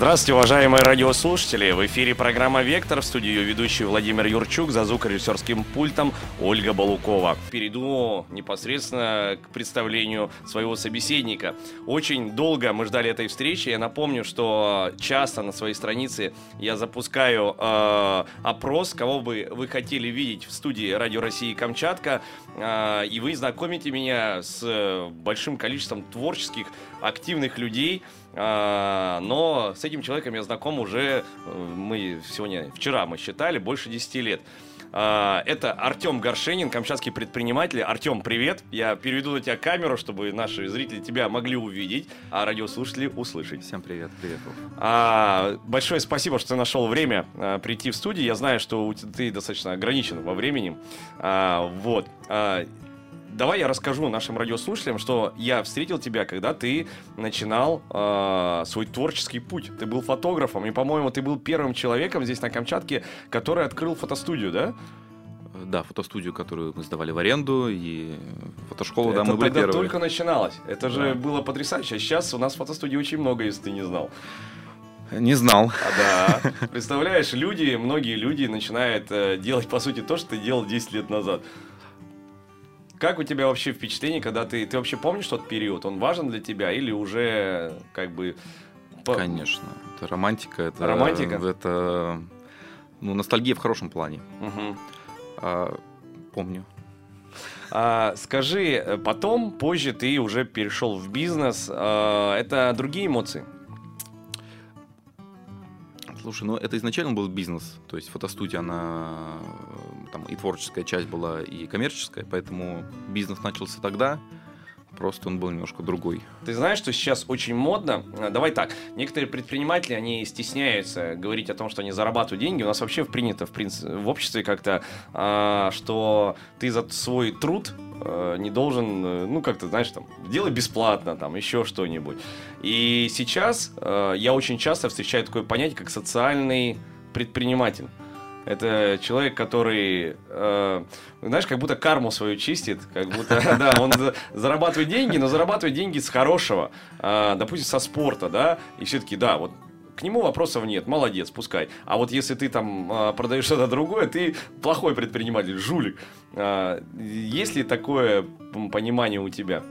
Здравствуйте, уважаемые радиослушатели! В эфире программа «Вектор», в студии ее ведущий Владимир Юрчук, за звукорежиссерским пультом Ольга Балукова. Перейду непосредственно к представлению своего собеседника. Очень долго мы ждали этой встречи. Я напомню, что часто на своей странице я запускаю э, опрос, кого бы вы хотели видеть в студии «Радио России Камчатка», э, и вы знакомите меня с большим количеством творческих, активных людей – но с этим человеком я знаком уже, э, мы сегодня, вчера мы считали, больше 10 лет. А, это Артем Горшенин, камчатский предприниматель. Артем, привет. Я переведу на тебя камеру, чтобы наши зрители тебя могли увидеть, а радиослушатели услышать. Всем привет, привет. А, большое спасибо, что ты нашел время а, прийти в студию. Я знаю, что ты достаточно ограничен во времени. А, вот. А, давай я расскажу нашим радиослушателям, что я встретил тебя, когда ты начинал э, свой творческий путь. Ты был фотографом, и, по-моему, ты был первым человеком здесь на Камчатке, который открыл фотостудию, да? Да, фотостудию, которую мы сдавали в аренду, и фотошколу, Это да, мы были первые. только начиналось. Это же Да. было потрясающе. А сейчас у нас фотостудии очень много, если ты не знал. Не знал. А, да. Представляешь, люди, многие люди начинают э, делать, по сути, то, что ты делал 10 лет назад. Как у тебя вообще впечатление, когда ты... Ты вообще помнишь тот период? Он важен для тебя или уже как бы... по- Конечно. Это романтика. Это, Романтика? Это ну, ностальгия в хорошем плане. Мгм. А, помню. А, скажи, э, потом, позже ты уже перешел в бизнес. А, это другие эмоции? Слушай, ну это изначально был бизнес. То есть фотостудия, она э, там и творческая часть была, и коммерческая, поэтому бизнес начался тогда. Просто он был немножко другой. Ты знаешь, что сейчас очень модно? А, Давай так, некоторые предприниматели, они стесняются говорить о том, что они зарабатывают деньги. У нас вообще принято в, принципе, в обществе как-то, а, что ты за свой труд э, не должен, э, ну, как-то, знаешь, там, делай бесплатно, там, еще что-нибудь. И сейчас э, я очень часто встречаю такое понятие, как социальный предприниматель. Это человек, который, э, знаешь, как будто карму свою чистит, как будто, да, он за- зарабатывает деньги, но зарабатывает деньги с хорошего, а, допустим, со спорта, да, и все-таки, да, вот к нему вопросов нет, молодец, пускай. А вот если ты там а, продаешь что-то другое, ты плохой предприниматель, жулик. А, есть ли такое понимание у тебя?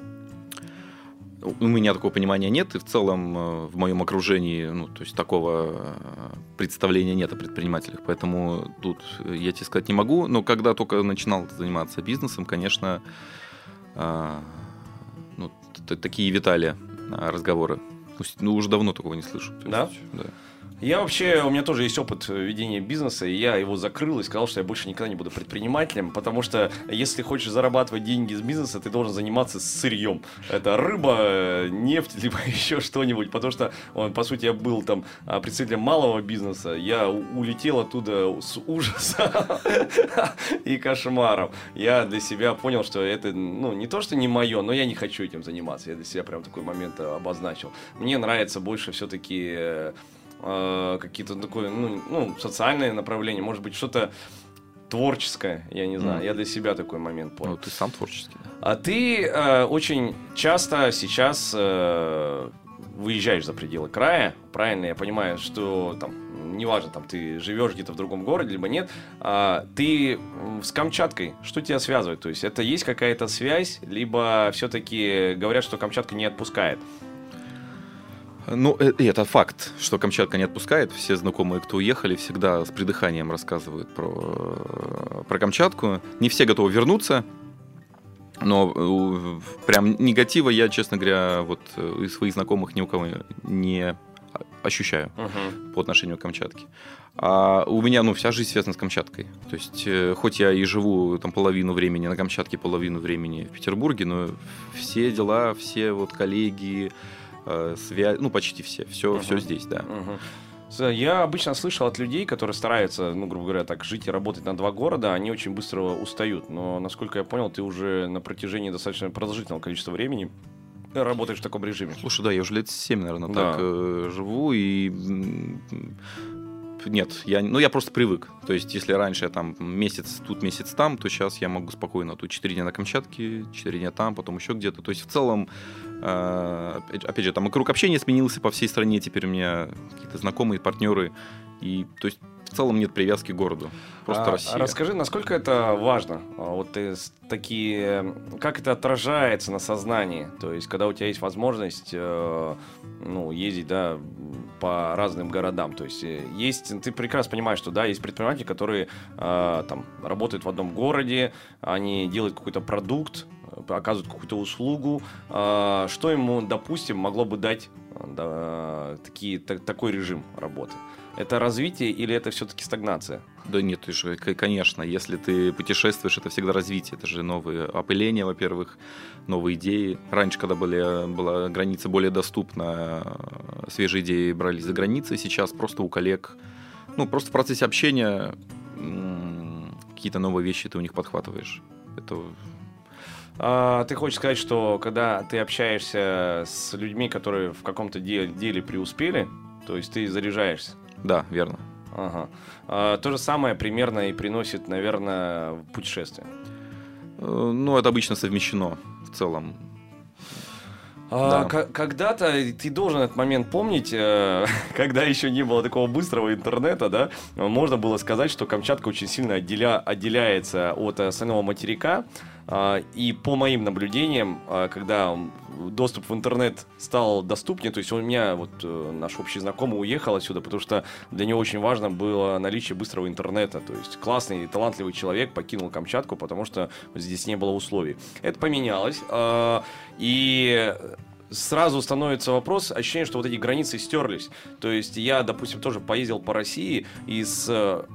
У меня такого понимания нет, и в целом э, в моем окружении, ну, то есть такого э, представления нет о предпринимателях, поэтому тут э, я тебе сказать не могу, но когда только начинал заниматься бизнесом, конечно, а, ну, такие витали а, разговоры. Ну, с- Ну, уже давно такого не слышу. Да? есть, да. Я вообще, у меня тоже есть опыт э, ведения бизнеса, и я его закрыл и сказал, что я больше никогда не буду предпринимателем, потому что если хочешь зарабатывать деньги из бизнеса, ты должен заниматься сырьем. Это рыба, э, нефть, либо еще что-нибудь, потому что, по сути, я был там а, представителем малого бизнеса, я улетел оттуда с ужаса и кошмаром. Я для себя понял, что это, ну, не то, что не мое, но я не хочу этим заниматься. Я для себя прям такой момент э, обозначил. Мне нравится больше все-таки э, какие-то такое, ну, ну, социальное направление, может быть, что-то творческое, я не знаю. Мгм. Я для себя такой момент Ну, понял. ты сам творческий? А ты э, очень часто сейчас э, выезжаешь за пределы края, правильно? Я понимаю, что там, неважно, там ты живешь где-то в другом городе, либо нет. А, ты с Камчаткой, что тебя связывает? То есть это есть какая-то связь, либо все-таки говорят, что Камчатка не отпускает? Ну, э, это факт, что Камчатка не отпускает. Все знакомые, кто уехали, всегда с придыханием рассказывают про, э, про Камчатку. Не все готовы вернуться, но э, прям негатива я, честно говоря, вот из своих знакомых ни у кого не ощущаю Мгм. по отношению к Камчатке. А у меня, ну, вся жизнь связана с Камчаткой. То есть, э, хоть я и живу там половину времени на Камчатке, половину времени в Петербурге, но все дела, все вот коллеги, связь, ну, почти все, все, Мгм. все здесь, да. С- Я обычно слышал от людей, которые стараются, ну, грубо говоря, так жить и работать на два города, они очень быстро устают. Но, насколько я понял, ты уже на протяжении достаточно продолжительного количества времени работаешь в таком режиме. Слушай, да, я уже лет 7, наверное, Да. так э, живу, и нет, я, ну, я просто привык. То есть, если раньше я там месяц тут, месяц там, то сейчас я могу спокойно тут 4 дня на Камчатке, 4 дня там, потом еще где-то. То есть, в целом, э, опять же, там и круг общения сменился по всей стране, теперь у меня какие-то знакомые, партнеры. И, то есть, в целом нет привязки к городу. Просто а, Россия. Расскажи, насколько это важно? А, вот ты такие, как это отражается на сознании? То есть, когда у тебя есть возможность, э, ну, ездить, да, по разным городам. То есть, э, есть, ты прекрасно понимаешь, что, да, есть предприниматели, которые э, там работают в одном городе, они делают какой-то продукт, оказывают какую-то услугу. Э, что ему, допустим, могло бы дать да, такие, так, такой режим работы? Это развитие или это все-таки стагнация? Да нет, ты же, конечно, если ты путешествуешь, это всегда развитие. Это же новые опыления, во-первых, новые идеи. Раньше, когда были, была граница более доступна, свежие идеи брались за границей. Сейчас просто у коллег, ну, просто в процессе общения какие-то новые вещи ты у них подхватываешь. Это а, ты хочешь сказать, что когда ты общаешься с людьми, которые в каком-то деле, деле преуспели, то есть ты заряжаешься? Да, верно. Ага. А, то же самое примерно и приносит, наверное, путешествие. Э, ну, это обычно совмещено в целом. А, да. Когда-то ты должен этот момент помнить, э, когда еще не было такого быстрого интернета, да, можно было сказать, что Камчатка очень сильно отделя, отделяется от остального материка. А, и по моим наблюдениям, а, когда доступ в интернет стал доступнее, то есть у меня вот э, наш общий знакомый уехал отсюда, потому что для него очень важно было наличие быстрого интернета, то есть классный, талантливый человек покинул Камчатку, потому что здесь не было условий. Это поменялось, а, и сразу становится вопрос, ощущение, что вот эти границы стерлись. То есть я, допустим, тоже поездил по России и с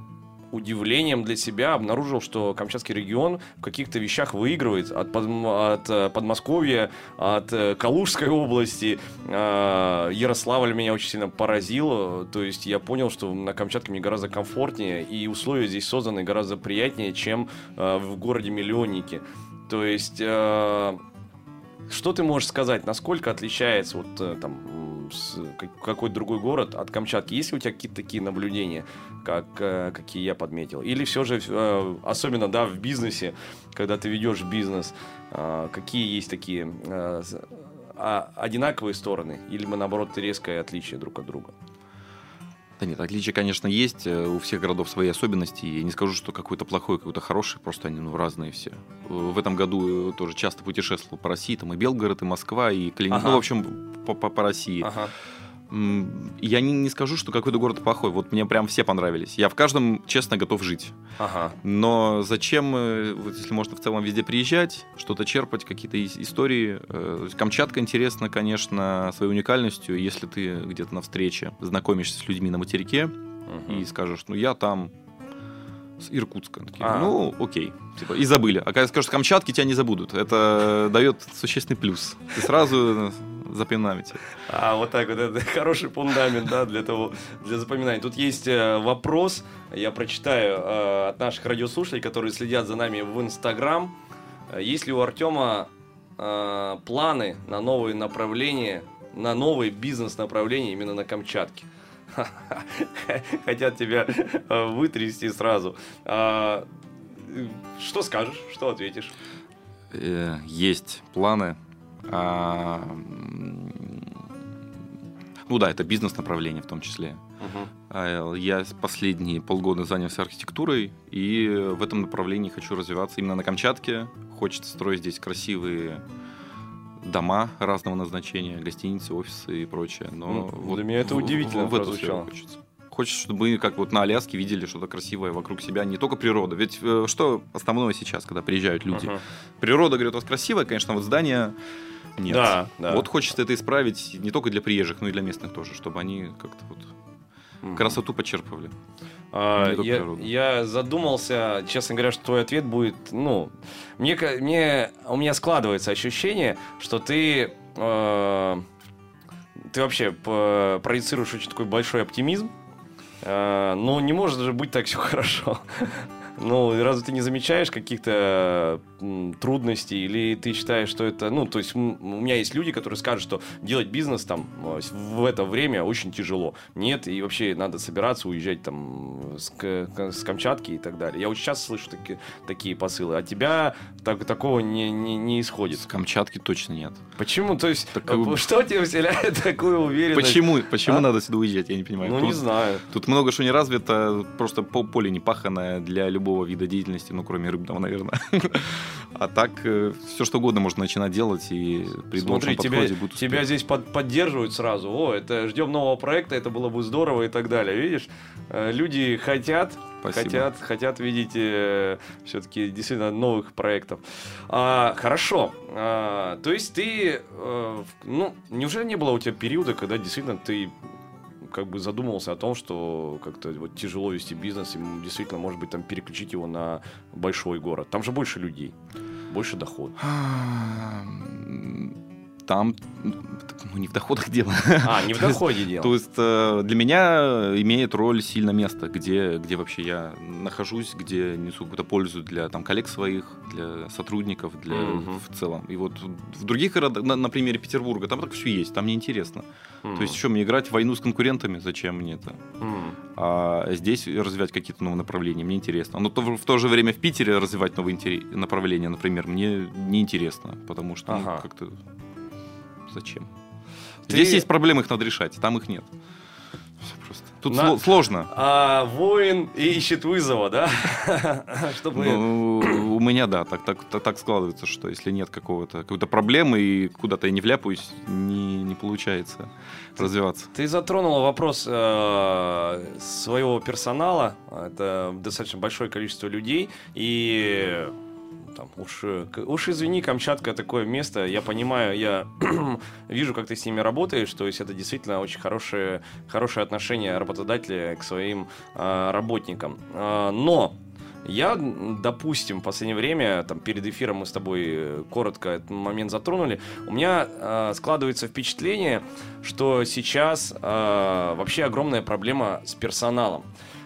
удивлением для себя обнаружил, что Камчатский регион в каких-то вещах выигрывает от, под, от э, Подмосковья, от э, Калужской области. А, Ярославль меня очень сильно поразил. То есть я понял, что на Камчатке мне гораздо комфортнее, и условия здесь созданы гораздо приятнее, чем э, в городе-миллионнике. То есть... Что ты можешь сказать, насколько отличается вот там какой-то другой город от Камчатки? Есть ли у тебя какие-то такие наблюдения, как, э, какие я подметил? Или все же, э, особенно да, в бизнесе, когда ты ведешь бизнес, э, какие есть такие а, одинаковые стороны? Или мы, наоборот, резкое отличие друг от друга? Да нет, отличия, конечно, есть. У всех городов свои особенности. Я не скажу, что какой-то плохой, какой-то хороший, просто они ну, разные все. В этом году тоже часто путешествовал по России. Там и Белгород, и Москва, и Калининград. Ага. Ну, в общем, по, по, по России. Ага. Я не, не скажу, что какой-то город плохой. Вот мне прям все понравились. Я в каждом, честно, готов жить. Ага. Но зачем, э, вот если можно в целом везде приезжать, что-то черпать, какие-то истории. Э, Камчатка интересна, конечно, своей уникальностью. Если ты где-то на встрече знакомишься с людьми на материке угу. и скажешь, ну я там с Иркутска. Такие, а. Ну, окей. Типа, и забыли. А когда скажешь Камчатки, тебя не забудут. Это дает существенный плюс. Ты сразу запоминаете. А вот так вот, это хороший фундамент, да, для того, для запоминания. Тут есть э, вопрос, я прочитаю э, от наших радиослушателей, которые следят за нами в Инстаграм. Э, есть ли у Артема планы на новые направления, на новые бизнес-направления именно на Камчатке? Хотят тебя вытрясти сразу. А, что скажешь? Что ответишь? Есть планы ну да, это бизнес-направление в том числе. Uh-huh. Я последние полгода занялся архитектурой, и в этом направлении хочу развиваться именно на Камчатке. Хочется строить здесь красивые дома разного назначения, гостиницы, офисы и прочее. Но ну, вот для меня это удивительно в, в, прозвучало. Хочется. Хочется, чтобы мы, как вот на Аляске, видели что-то красивое вокруг себя, не только природа. Ведь э, что основное сейчас, когда приезжают люди? Uh-huh. Природа, говорят, у вас красивая, конечно, вот здания нет. Да, да. Вот хочется это исправить не только для приезжих, но и для местных тоже, чтобы они как-то вот mm красоту почерпывали. А, я, я задумался, честно говоря, что твой ответ будет, ну, мне, мне у меня складывается ощущение, что ты э, ты вообще проецируешь очень такой большой оптимизм, э, но не может же быть так все хорошо. Ну, разве ты не замечаешь каких-то трудностей, или ты считаешь, что это, ну, то есть у меня есть люди, которые скажут, что делать бизнес там в это время очень тяжело. Нет, и вообще надо собираться, уезжать там с, с Камчатки и так далее. Я очень часто слышу таки, такие посылы. А тебя так, такого не, не, не исходит. С Камчатки точно нет. Почему? То есть, так, э, что тебе вселяет такую уверенность? Почему, почему а? надо сюда уезжать, я не понимаю. Ну, тут, не знаю. Тут много что не развито, просто поле не паханное для любого вида деятельности, ну, кроме рыбного, наверное. А так, э, все что угодно можно начинать делать, и при Смотри, тебя, будут тебя здесь под, поддерживают сразу. О, это ждем нового проекта, это было бы здорово и так далее. Видишь, э, люди хотят, Спасибо. хотят, хотят видеть э, все-таки действительно новых проектов. А, хорошо. А, то есть ты, э, ну, неужели не было у тебя периода, когда действительно ты как бы задумывался о том, что как-то вот тяжело вести бизнес, и действительно, может быть, там переключить его на большой город. Там же больше людей, больше доход. Там ну, не в доходах дело. А, не в доходе дело. То есть э, для меня имеет роль сильно место, где, где вообще я нахожусь, где несу какую-то пользу для там, коллег своих, для сотрудников, для угу. в целом. И вот в других городах, на, на примере Петербурга, там так все есть, там неинтересно. Mm. То есть еще мне играть в войну с конкурентами, зачем мне это? Mm. А здесь развивать какие-то новые направления, мне интересно. Но то, в то же время в Питере развивать новые направления, например, мне неинтересно, потому что ну, ага. ну, как-то зачем? Ты... Здесь есть проблемы, их надо решать, там их нет. Тут На... сложно. А, воин ищет вызова, да? Чтобы... Ну, у меня, да, так, так, так, так складывается, что если нет какого-то, какой-то проблемы и куда-то я не вляпаюсь, не, не получается развиваться. Ты затронула вопрос э, своего персонала. Это достаточно большое количество людей. И там, уж, э, уж извини, Камчатка такое место, я понимаю, я вижу, как ты с ними работаешь, то есть это действительно очень хорошее, хорошее отношение работодателя к своим э, работникам. Э, но я, допустим, в последнее время, там, перед эфиром мы с тобой э, коротко этот момент затронули, у меня э, складывается впечатление, что сейчас э, вообще огромная проблема с персоналом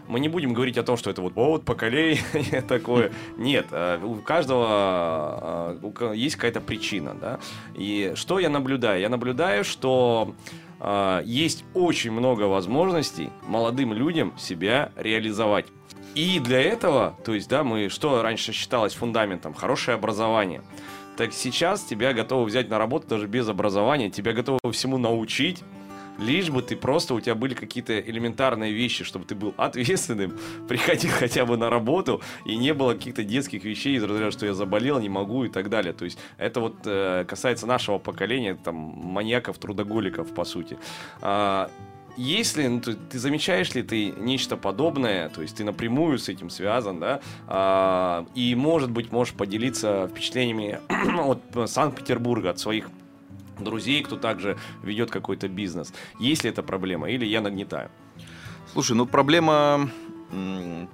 мы не будем говорить о том, что это вот, вот поколение такое. Нет, э, у каждого э, есть какая-то причина, да. И что я наблюдаю? Я наблюдаю, что э, есть очень много возможностей молодым людям себя реализовать. И для этого, то есть, да, мы, что раньше считалось фундаментом, хорошее образование. Так сейчас тебя готовы взять на работу даже без образования, тебя готовы всему научить, лишь бы ты просто, у тебя были какие-то элементарные вещи, чтобы ты был ответственным, приходил хотя бы на работу, и не было каких-то детских вещей из разряда, что я заболел, не могу и так далее. То есть это вот э, касается нашего поколения, там, маньяков, трудоголиков, по сути. А, если ну, ты, ты замечаешь ли ты нечто подобное, то есть ты напрямую с этим связан, да, а, и может быть можешь поделиться впечатлениями от Санкт-Петербурга, от своих друзей, кто также ведет какой-то бизнес. Есть ли это проблема или я нагнетаю? Слушай, ну проблема,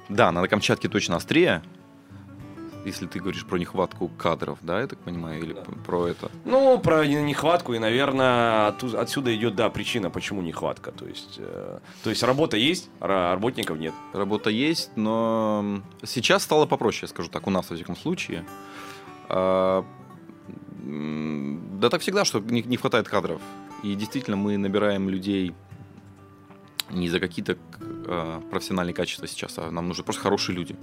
да, на Камчатке точно острее, если ты говоришь про нехватку кадров, да, я так понимаю, или да. про это? Ну, про нехватку, и, наверное, отсюда идет, да, причина, почему нехватка. То есть, э, то есть работа есть, а работников нет. Работа есть, но сейчас стало попроще, скажу так, у нас, во всяком случае. А, да так всегда, что не, не хватает кадров. И действительно мы набираем людей не за какие-то э, профессиональные качества сейчас, а нам нужны просто хорошие люди.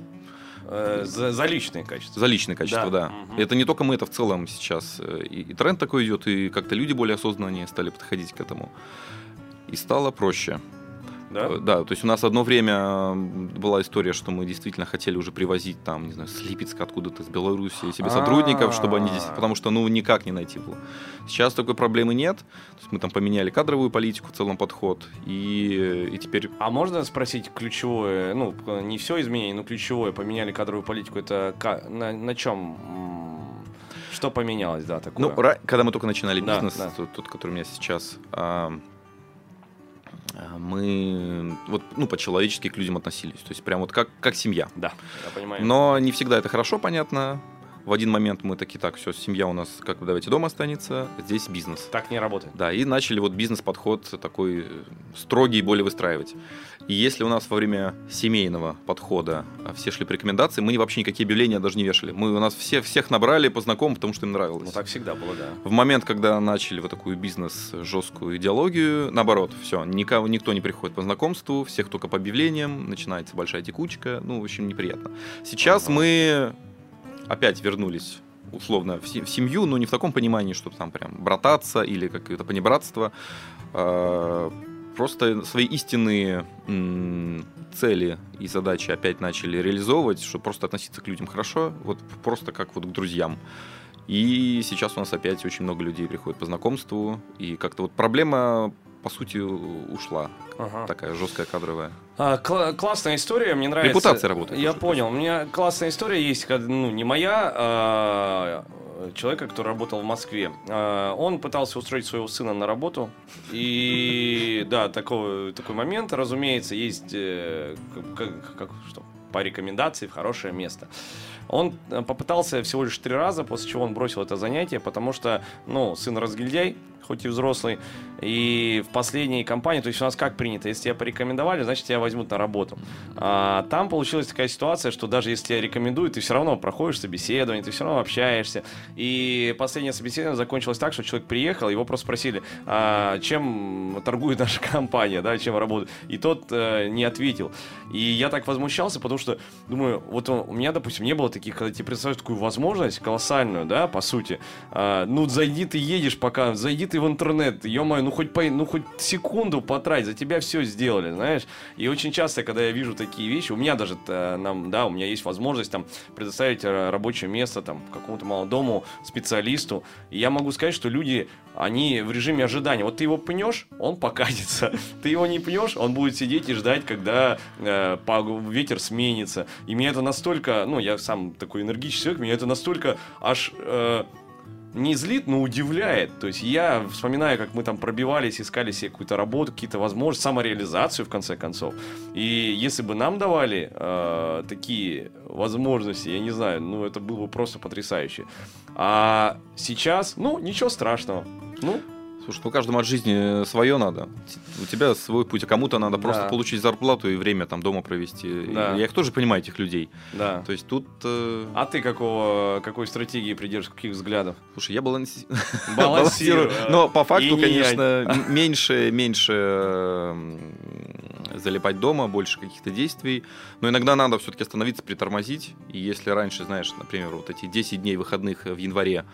Э, за, за личные качества. За личные качества, да. да. Угу. Это не только мы, это в целом сейчас. Э, и, и тренд такой идет, и как-то люди более осознаннее стали подходить к этому. И стало проще. Да? Э, да, то есть у нас одно время была история, что мы действительно хотели уже привозить там, не знаю, с Липецка откуда-то, с Беларуси себе сотрудников, чтобы они здесь, потому что, ну, никак не найти было. Сейчас такой проблемы нет, то есть мы там поменяли кадровую политику, в целом подход, и, и теперь... А можно спросить ключевое, ну, не все изменение, но ключевое, поменяли кадровую политику, это на, на чем что поменялось, да, такое? Ну, когда мы только начинали бизнес, да, да. Тот, тот, который у меня сейчас, Э, мы вот, ну, по-человечески к людям относились. То есть прям вот как, как семья. Да, я понимаю. Но не всегда это хорошо, понятно. В один момент мы такие, так, все, семья у нас, как бы, давайте дома останется, здесь бизнес. Так не работает. Да, и начали вот бизнес-подход такой э, строгий более выстраивать. И если у нас во время семейного подхода а, все шли по рекомендации, мы вообще никакие объявления даже не вешали. Мы у нас все, всех набрали по знакомым, потому что им нравилось. Ну так всегда было, да. В момент, когда начали вот такую бизнес жесткую идеологию, наоборот, все, никого, никто не приходит по знакомству, всех только по объявлениям, начинается большая текучка, ну, в общем, неприятно. Сейчас Ага. мы опять вернулись условно в се- в семью, но не в таком понимании, что там прям брататься или какое-то понебратство. А, Просто свои истинные цели и задачи опять начали реализовывать, чтобы просто относиться к людям хорошо, вот просто как вот к друзьям. И сейчас у нас опять очень много людей приходит по знакомству, и как-то вот проблема, по сути, ушла. Ага. Такая жесткая кадровая. А, кла- классная история, мне нравится. Репутация работает Я понял. У меня классная история есть, ну, не моя, а человека, который работал в Москве. А, Он пытался устроить своего сына на работу. И да, такой, такой момент, разумеется, есть э, как, как- как- что, по рекомендации в хорошее место. Он э, попытался всего лишь три раза, после чего он бросил это занятие, потому что, ну, сын разгильдяй, хоть и взрослый, и в последней компании, то есть у нас как принято, если тебя порекомендовали, значит тебя возьмут на работу. А там получилась такая ситуация, что даже если тебя рекомендуют, ты все равно проходишь собеседование, ты все равно общаешься. И последнее собеседование закончилось так, что человек приехал, его просто спросили, а чем торгует наша компания, да, чем работает. И тот э, не ответил. И я так возмущался, потому что, думаю, вот он- у меня, допустим, не было таких, когда тебе представляешь такую возможность колоссальную, да, по сути. А, ну, зайди ты едешь пока, зайди ты в интернет, ё-моё, ну хоть, по, ну хоть секунду потрать, за тебя все сделали, знаешь. И очень часто, когда я вижу такие вещи, у меня даже, э, нам, да, у меня есть возможность там предоставить э, рабочее место там какому-то молодому специалисту, и я могу сказать, что люди, они в режиме ожидания. Вот ты его пнешь, он покатится. Ты его не пнешь, он будет сидеть и ждать, когда э, ветер сменится. И меня это настолько, ну, я сам такой энергичный человек, меня это настолько аж э, не злит, но удивляет. То есть я вспоминаю, как мы там пробивались, искали себе какую-то работу, какие-то возможности, самореализацию в конце концов. И если бы нам давали э, такие возможности, я не знаю, ну это было бы просто потрясающе. А сейчас, ну ничего страшного. Ну, Слушай, ну каждому от жизни свое надо. У тебя свой путь, а кому-то надо Да. просто получить зарплату и время там дома провести. Да. Я их тоже понимаю, этих людей. да. То есть тут... э, А ты какого, какой стратегии придерживаешься, каких взглядов? Слушай, я баланси- Балансирую. Но по факту, инь и конечно, меньше, меньше залипать дома, больше каких-то действий. Но иногда надо все-таки остановиться, притормозить. И если раньше, знаешь, например, вот эти 10 дней выходных в январе,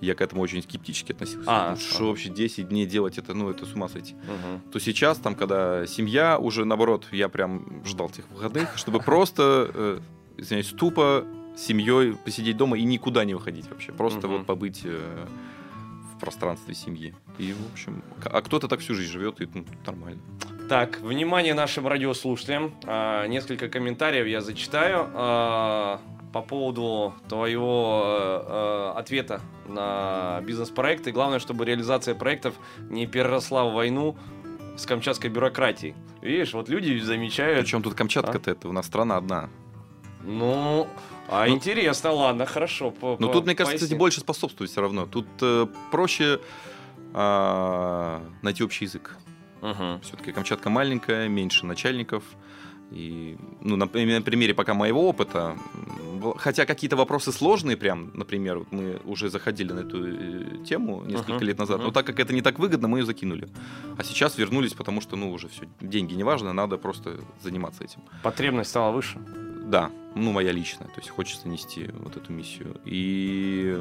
я к этому очень скептически относился. А, что вообще 10 дней делать, это, ну, это с ума сойти. Мгм. То сейчас, там, когда семья, уже наоборот, я прям ждал тех выходных, чтобы просто, э, извиняюсь, тупо с семьей посидеть дома и никуда не выходить вообще. Просто вот побыть э, в пространстве семьи. И, в общем, а кто-то так всю жизнь живет, и ну, нормально. Так, внимание нашим радиослушателям. А, несколько комментариев я зачитаю а, по поводу твоего э, э, ответа на бизнес-проекты. Главное, чтобы реализация проектов не переросла в войну с камчатской бюрократией. Видишь, вот люди замечают. Причем тут Камчатка-то это у нас страна одна. Ну, а Ну- интересно, ладно, хорошо. по- Но по- тут, мне кажется, поясни. кстати, больше способствует все равно. Тут э, проще а, найти общий язык. Мгм. Все-таки Камчатка маленькая, меньше начальников. И, ну, на, на примере пока моего опыта, хотя какие-то вопросы сложные прям, например, вот мы уже заходили на эту э, тему несколько Мгм, лет назад, мгм. но так как это не так выгодно, мы ее закинули. А сейчас вернулись, потому что, ну, уже все, деньги не важно, надо просто заниматься этим. Потребность стала выше. Да, ну, моя личная, то есть хочется нести вот эту миссию. И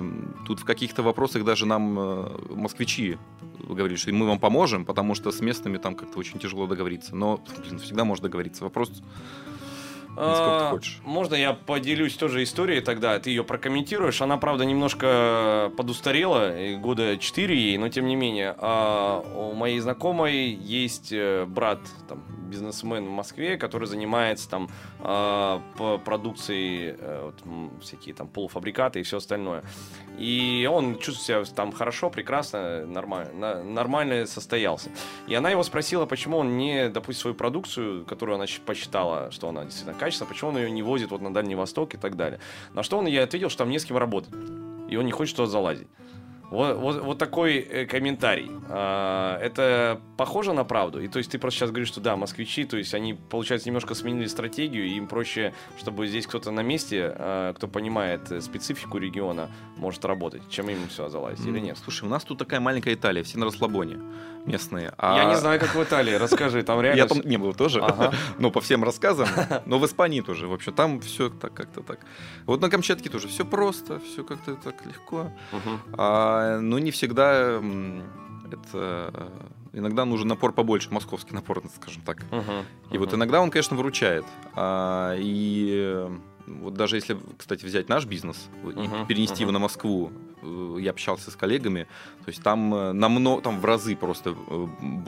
тут в каких-то вопросах даже нам э, москвичи говорили, что мы вам поможем, потому что с местными там как-то очень тяжело договориться. Но, блин, всегда можно договориться. Вопрос, насколько А, хочешь. Можно я поделюсь тоже историей тогда? Ты ее прокомментируешь. Она, правда, немножко подустарела, года 4 ей, но тем не менее. А, у моей знакомой есть э, брат, там, бизнесмен в Москве, который занимается там а, по продукцией, э, вот, всякие там полуфабрикаты и все остальное. И он чувствует себя там хорошо, прекрасно, нормально, нормально состоялся. И она его спросила, почему он не, допустим, свою продукцию, которую она посчитала, что она действительно качественная, почему он ее не возит вот на Дальний Восток и так далее. На что он ей ответил, что там не с кем работать. И он не хочет туда залазить. Вот, вот, вот такой э, комментарий. А, это похоже на правду? И то есть ты просто сейчас говоришь, что да, москвичи, то есть они, получается, немножко сменили стратегию, и им проще, чтобы здесь кто-то на месте, а, кто понимает э, специфику региона, может работать, чем им все залазить, или нет? Слушай, у нас тут такая маленькая Италия, все на расслабоне местные. А... Я не знаю, как в Италии, расскажи, там реально... Я там не был тоже, ага. но по всем рассказам, но в Испании тоже, в общем, там все так как-то так. Вот на Камчатке тоже все просто, все как-то так легко. Угу. А, но не всегда это э, иногда нужен напор побольше, московский напор, скажем так. Uh-huh, uh-huh. И вот иногда он, конечно, выручает. А, и вот даже если, кстати, взять наш бизнес uh-huh, и перенести uh-huh. его на Москву, э, я общался с коллегами, то есть там э, намного, там в разы просто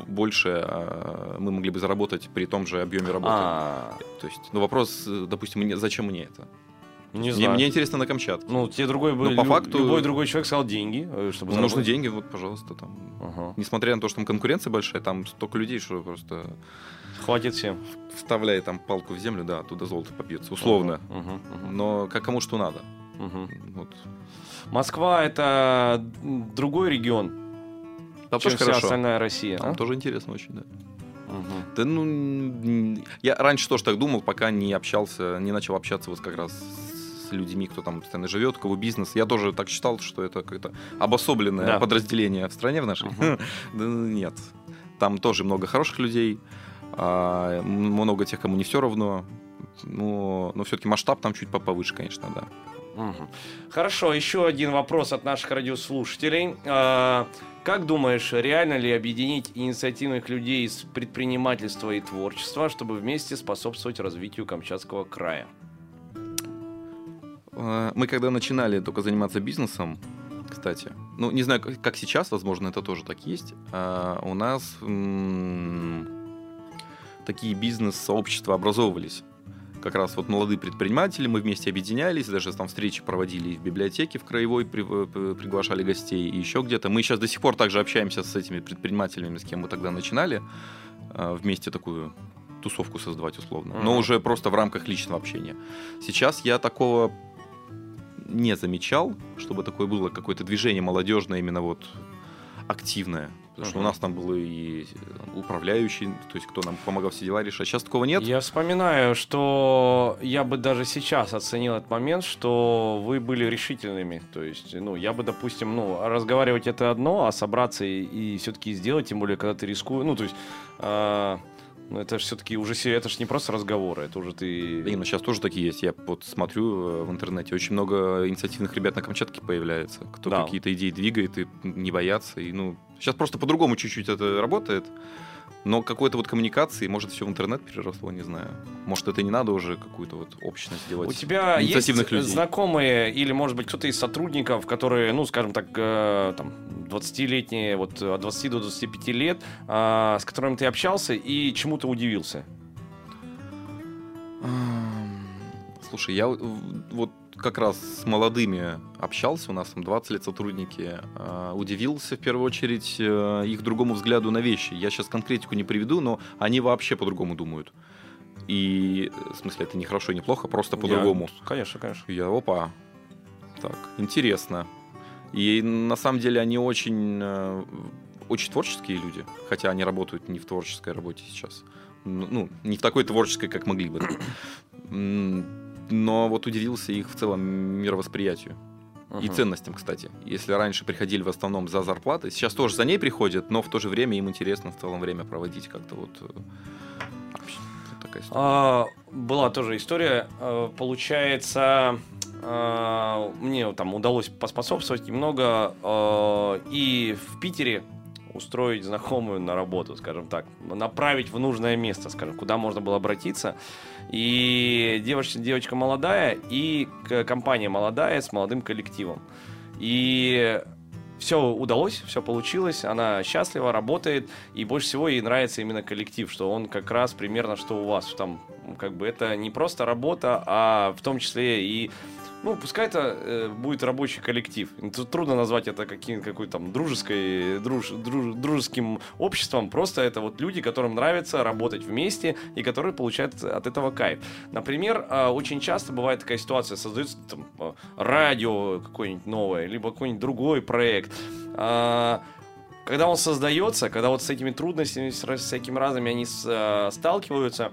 больше а, мы могли бы заработать при том же объеме работы. А. То есть, ну вопрос, допустим, зачем мне это? Не знаю. Мне, интересно на Камчатке. Ну, тебе другой бы, по факту, любой другой человек сказал деньги, э, чтобы ну, нужны деньги, вот, пожалуйста, там. Ага. Несмотря на то, что там конкуренция большая, там столько людей, что просто... Хватит всем. Вставляя там палку в землю, да, туда золото побьется, условно. Угу, угу, угу. Но как кому что надо. Угу. Вот. Москва это другой регион, там чем вся хорошо. остальная Россия. Там а? тоже интересно очень, да. Угу. Да ну, я раньше тоже так думал, пока не общался, не начал общаться вот как раз с людьми, кто там постоянно живет, у кого бизнес. Я тоже так считал, что это какое-то обособленное да. подразделение в стране в нашей. Угу. да, нет. Там тоже много хороших людей, а, много тех, кому не все равно. Но, но все-таки масштаб там чуть повыше, конечно, да. Угу. Хорошо, еще один вопрос от наших радиослушателей. А, как думаешь, реально ли объединить инициативных людей из предпринимательства и творчества, чтобы вместе способствовать развитию Камчатского края? Э, мы когда начинали только заниматься бизнесом, кстати, ну не знаю, как сейчас, возможно, это тоже так есть, а у нас м- такие бизнес-сообщества образовывались. Как раз вот молодые предприниматели, мы вместе объединялись, даже там встречи проводили в библиотеке в Краевой, при, э, приглашали гостей и еще где-то. Мы сейчас до сих пор также общаемся с этими предпринимателями, с кем мы тогда начинали, э, вместе такую тусовку создавать условно, но уже просто в рамках личного общения. Сейчас я такого не замечал, чтобы такое было какое-то движение молодежное, именно вот активное. Потому uh-huh. что у нас там был и управляющий, то есть кто нам помогал все дела решать. Сейчас такого нет. Я вспоминаю, что я бы даже сейчас оценил этот момент, что вы были решительными. То есть, ну, я бы, допустим, ну, разговаривать это одно, а собраться и, и все-таки сделать, тем более, когда ты рискуешь. Ну, то есть, э, ну, это же все-таки уже это же не просто разговоры, это уже ты. Да, ну сейчас тоже такие есть. Я вот смотрю э, в интернете, очень много инициативных ребят на Камчатке появляется, кто да. какие-то идеи двигает и не боятся. И, ну, сейчас просто по-другому чуть-чуть это работает. Но какой-то вот коммуникации, может, все в интернет переросло, не знаю. Может, это не надо уже какую-то вот общность делать. У тебя есть людей. знакомые или, может быть, кто-то из сотрудников, которые, ну, скажем так, э, там, 20-летние, вот от 20 до 25 лет, э, с которыми ты общался и чему то удивился? Слушай, я вот как раз с молодыми общался, у нас там 20 лет сотрудники, э, удивился в первую очередь э, их другому взгляду на вещи. Я сейчас конкретику не приведу, но они вообще по-другому думают. И, в смысле, это не хорошо, не плохо, просто по-другому. Конечно, конечно. Я, опа, так, интересно. И на самом деле они очень, э, очень творческие люди, хотя они работают не в творческой работе сейчас. Ну, не в такой творческой, как могли бы но вот удивился их в целом мировосприятию. Uh-huh. И ценностям, кстати. Если раньше приходили в основном за зарплатой, сейчас тоже за ней приходят, но в то же время им интересно в целом время проводить как-то вот э, такая история. А, была тоже история. Э, получается, э, мне там удалось поспособствовать немного. И в Питере устроить знакомую на работу, скажем так, направить в нужное место, скажем, куда можно было обратиться. И девочка, девочка молодая, и компания молодая с молодым коллективом. И все удалось, все получилось, она счастлива, работает, и больше всего ей нравится именно коллектив, что он как раз примерно что у вас, там как бы это не просто работа, а в том числе и ну, пускай это э, будет рабочий коллектив. Тут трудно назвать это каким, какой там дружеской, друж, друж, дружеским обществом. Просто это вот люди, которым нравится работать вместе и которые получают от этого кайф. Например, э, очень часто бывает такая ситуация, создается там э, радио какое-нибудь новое, либо какой-нибудь другой проект. Э, когда он создается, когда вот с этими трудностями, с всякими разными они с, э, сталкиваются,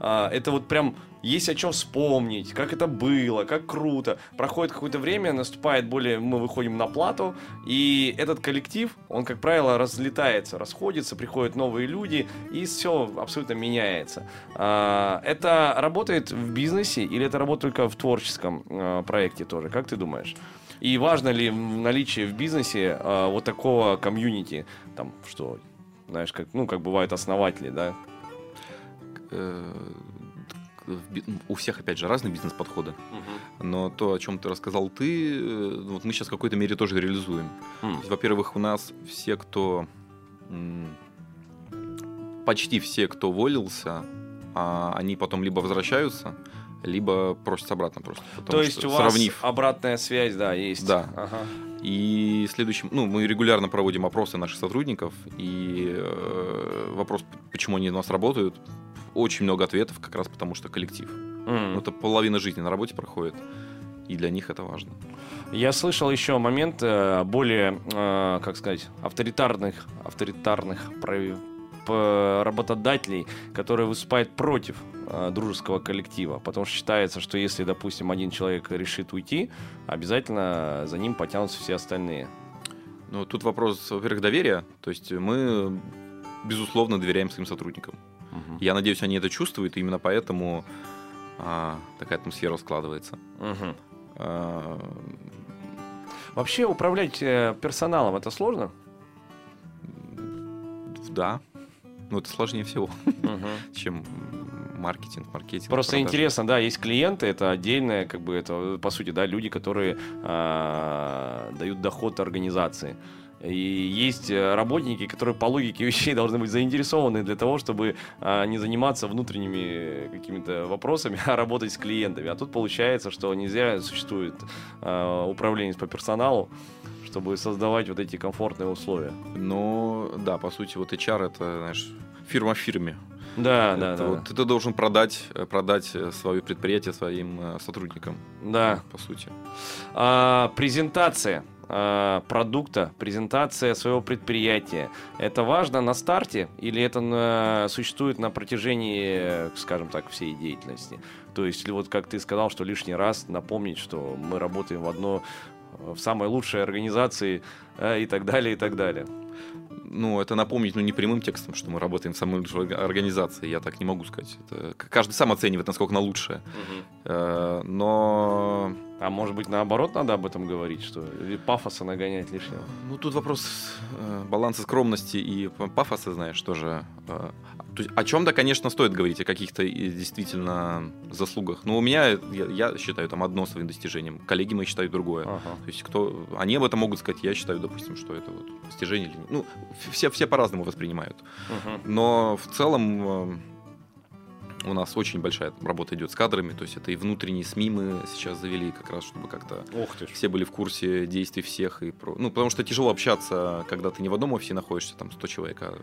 это вот прям есть о чем вспомнить, как это было, как круто. Проходит какое-то время, наступает более, мы выходим на плату, и этот коллектив, он, как правило, разлетается, расходится, приходят новые люди, и все абсолютно меняется. А, это работает в бизнесе или это работает только в творческом а, проекте тоже? Как ты думаешь? И важно ли наличие в бизнесе а, вот такого комьюнити, там, что, знаешь, как, ну, как бывают основатели, да? Э, у всех, опять же, разные бизнес-подходы. Угу. Но то, о чем ты рассказал ты, э, вот мы сейчас в какой-то мере тоже реализуем. Mm. Во-первых, у нас все, кто... Почти все, кто уволился, а они потом либо возвращаются, либо просятся обратно просто. То есть у вас сравнив... обратная связь, да, есть. Да. Ага. И следующим, ну, мы регулярно проводим опросы наших сотрудников, и э, вопрос, почему они у нас работают, очень много ответов, как раз потому что коллектив. Mm. это половина жизни на работе проходит, и для них это важно. Я слышал еще момент э, более, э, как сказать, авторитарных, авторитарных работодателей, которые выступают против э, дружеского коллектива, потому что считается, что если, допустим, один человек решит уйти, обязательно за ним потянутся все остальные. Ну, тут вопрос, во-первых, доверия. То есть мы, безусловно, доверяем своим сотрудникам. Угу. Я надеюсь, они это чувствуют, и именно поэтому а, такая атмосфера складывается. Угу. А... Вообще управлять э, персоналом это сложно? Да. Но это сложнее всего, угу. чем маркетинг, маркетинг. Просто продажи. интересно, да, есть клиенты, это отдельное, как бы это, по сути, да, люди, которые э, дают доход организации. И есть э, работники, которые по логике вещей должны быть заинтересованы для того, чтобы а, не заниматься внутренними какими-то вопросами, а работать с клиентами. А тут получается, что нельзя существует а, управление по персоналу, чтобы создавать вот эти комфортные условия. Ну, да, по сути, вот HR это, знаешь, фирма в фирме. Да, это, да, да. Вот, ты должен продать, э, продать э, свое предприятие своим сотрудникам. Да. По сути. А, презентация. Э, продукта, презентация своего предприятия. Это важно на старте или это на, существует на протяжении, скажем так, всей деятельности? То есть, вот как ты сказал, что лишний раз напомнить, что мы работаем в одно в самой лучшей организации э, и так далее, и так далее. Ну, это напомнить, ну, не прямым текстом, что мы работаем в самой лучшей организации. Я так не могу сказать. Это, каждый сам оценивает, насколько на лучшее. Угу. Но а может быть, наоборот, надо об этом говорить, что или пафоса нагонять лишнего? Ну, тут вопрос э, баланса скромности и пафоса, знаешь, тоже. Э, то есть, о чем-то, конечно, стоит говорить, о каких-то действительно заслугах. Но у меня, я, я считаю, там одно своим достижением. Коллеги мои считают другое. Ага. То есть, кто, они об этом могут сказать, я считаю, допустим, что это вот достижение. Ну, все, все по-разному воспринимают. Ага. Но в целом... Э, у нас очень большая работа идет с кадрами, то есть это и внутренние СМИ мы сейчас завели как раз, чтобы как-то все были в курсе действий всех. И про... Ну, потому что тяжело общаться, когда ты не в одном офисе находишься, там 100 человек, а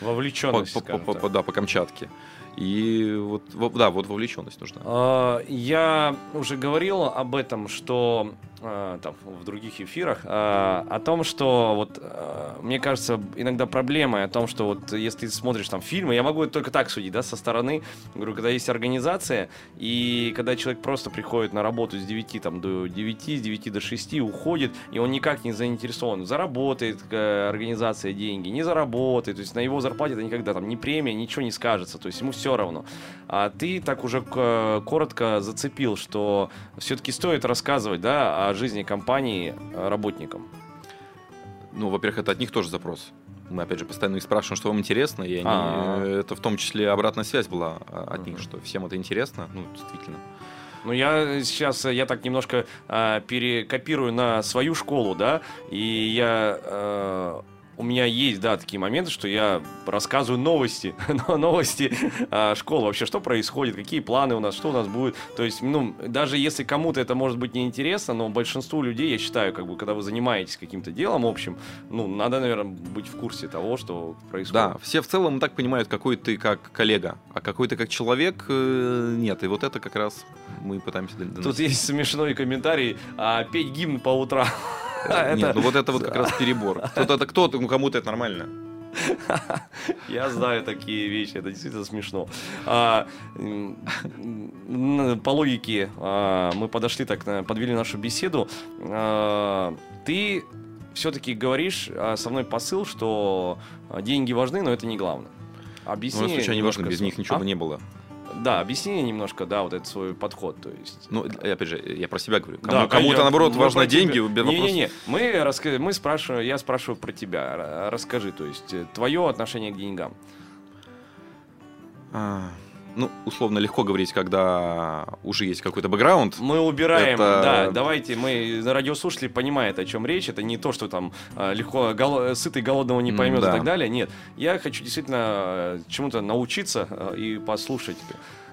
Вовлеченность. По, по, по, по, да, по Камчатке. И вот, да, вот вовлеченность нужна. А, я уже говорил об этом, что а, там, в других эфирах, а, о том, что вот мне кажется, иногда проблема о том, что вот если ты смотришь там фильмы, я могу только так судить, да, со стороны, говорю, когда есть организация, и когда человек просто приходит на работу с 9 там, до 9, с 9 до 6, уходит, и он никак не заинтересован, заработает э, организация деньги, не заработает, то есть на его зарплате это никогда там ни премия, ничего не скажется, то есть ему все равно. А ты так уже коротко зацепил, что все-таки стоит рассказывать да, о жизни компании э, работникам. Ну, во-первых, это от них тоже запрос. Мы, опять же, постоянно их спрашиваем, что вам интересно, и они, э, это в том числе обратная связь была а, от них, что всем это интересно, ну, действительно. Ну, я сейчас, я так немножко э, перекопирую на свою школу, да, и я э, у меня есть, да, такие моменты, что я рассказываю новости, новости а, школы, вообще, что происходит, какие планы у нас, что у нас будет. То есть, ну, даже если кому-то это может быть неинтересно, но большинству людей, я считаю, как бы, когда вы занимаетесь каким-то делом общим, ну, надо, наверное, быть в курсе того, что происходит. Да, все в целом так понимают, какой ты как коллега, а какой ты как человек э, нет. И вот это как раз мы пытаемся доносить. Тут есть смешной комментарий, а петь гимн по утрам. Нет, ну вот это вот как раз перебор. Кто-то кто-то, ну кому-то это нормально. Я знаю такие вещи, это действительно смешно. А, по логике а, мы подошли так, подвели нашу беседу. А, ты все-таки говоришь основной посыл, что деньги важны, но это не главное. Объясни. Ну, случайно не важно, без них ничего бы не было. Да, объясни немножко, да, вот этот свой подход, то есть. Ну, опять же, я про себя говорю. Кому, да, кому-то, наоборот, важно деньги, без Не-не-не, мы, раска... мы спрашиваем, я спрашиваю про тебя. Расскажи, то есть, э, твое отношение к деньгам. А, ну, условно легко говорить, когда уже есть какой-то бэкграунд. Мы убираем, это... да, давайте, мы, радиослушатели понимают, о чем речь, это не то, что там а, легко, гол... сытый голодного не поймет да. и так далее, нет. Я хочу действительно э, чему-то научиться э, и послушать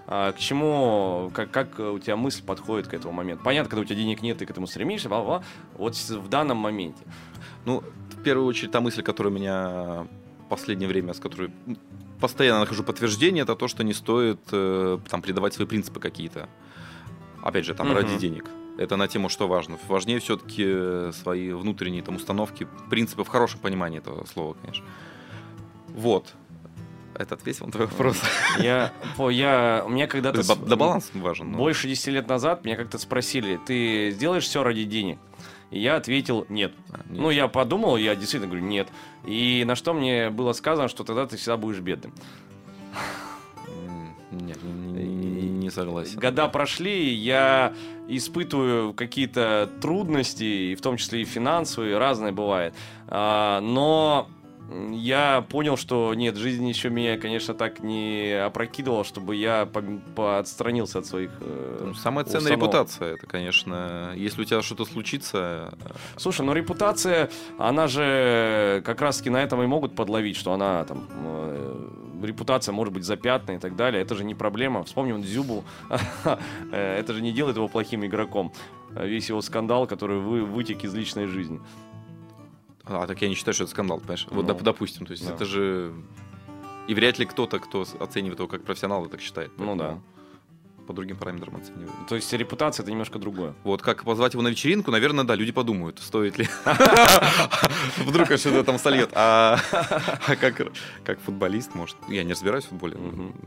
а, к чему, как, как у тебя мысль подходит к этому моменту. Понятно, когда у тебя денег нет, ты к этому стремишься, бла -бла. вот в данном моменте. Ну, в первую очередь, та мысль, которая у меня в последнее время, с которой постоянно нахожу подтверждение, это то, что не стоит э, там предавать свои принципы какие-то. Опять же, там угу. ради денег. Это на тему, что важно. Важнее все-таки э, свои внутренние там установки, принципы в хорошем понимании этого слова, конечно. Вот. Это ответил на твой вопрос. Я, я, у меня когда-то... Да, баланс важен. Но... Больше 10 лет назад меня как-то спросили, ты сделаешь все ради денег? И я ответил нет. А, нет. Ну, я подумал, я действительно говорю нет. И на что мне было сказано, что тогда ты всегда будешь бедным. Нет, не, не, не согласен. Года прошли, я испытываю какие-то трудности, в том числе и финансовые, разные бывает. А, но я понял, что нет, жизнь еще меня, конечно, так не опрокидывала, чтобы я по отстранился от своих э, ну, Самая ценная установ. репутация, это, конечно, если у тебя что-то случится... Э, Слушай, ну репутация, она же как раз-таки на этом и могут подловить, что она там... Э, репутация может быть запятна и так далее. Это же не проблема. Вспомним Дзюбу. Э, это же не делает его плохим игроком. Весь его скандал, который вы, вытек из личной жизни. А, так я не считаю, что это скандал, понимаешь? Ну, вот, допустим, то есть да. это же... И вряд ли кто-то, кто оценивает его как профессионала, так считает. Ну да. По другим параметрам оценивают. То есть репутация это немножко другое. Вот как позвать его на вечеринку, наверное, да, люди подумают, стоит ли. Вдруг что-то там сольет. А, а как футболист, может, я не разбираюсь в футболе,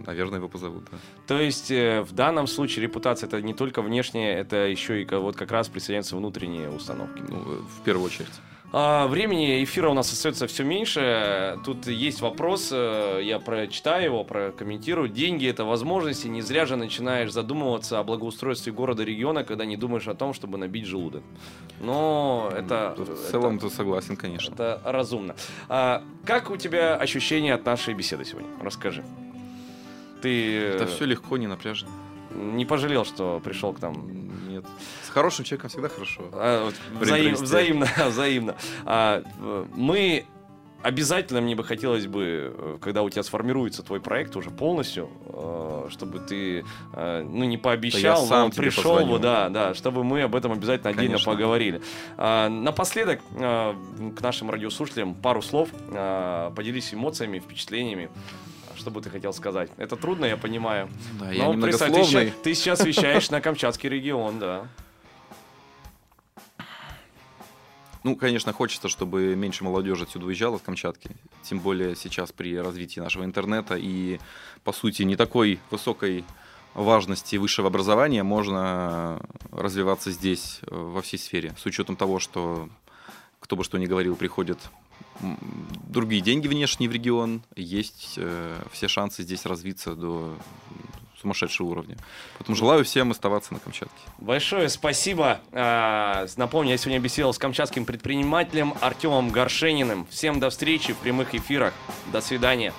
наверное, его позовут. То есть э, в данном случае репутация это не только внешняя, это еще и вот как раз присоединяются внутренние установки. Ну, в первую очередь. А, времени эфира у нас остается все меньше. Тут есть вопрос, э, я прочитаю его, прокомментирую. Деньги — это возможности. Не зря же начинаешь задумываться о благоустройстве города, региона, когда не думаешь о том, чтобы набить желудок. Но это... В целом это, согласен, конечно. Это разумно. А, как у тебя ощущения от нашей беседы сегодня? Расскажи. Ты... Это все легко, не напряжно. Не пожалел, что пришел к нам? Нет. Хорошим человеком всегда хорошо. А, вот, взаим, взаимно, взаимно. А, мы обязательно мне бы хотелось бы, когда у тебя сформируется твой проект уже полностью, э, чтобы ты, э, ну, не пообещал, да но пришел бы, да, да, чтобы мы об этом обязательно отдельно Конечно. поговорили. А, напоследок, э, к нашим радиослушателям пару слов, поделись эмоциями, впечатлениями что бы ты хотел сказать? Это трудно, я понимаю. Да, я Но представь, ты, сейчас, ты сейчас вещаешь на Камчатский регион, да. Ну, конечно, хочется, чтобы меньше молодежи отсюда уезжало с Камчатки. Тем более сейчас при развитии нашего интернета и, по сути, не такой высокой важности высшего образования можно развиваться здесь э, во всей сфере. С учетом того, что кто бы что ни говорил, приходят другие деньги внешние в регион, есть э, все шансы здесь развиться до сумасшедшего уровня. Поэтому желаю всем оставаться на Камчатке. Большое спасибо. А, напомню, я сегодня беседовал с камчатским предпринимателем Артемом Горшениным. Всем до встречи в прямых эфирах. До свидания.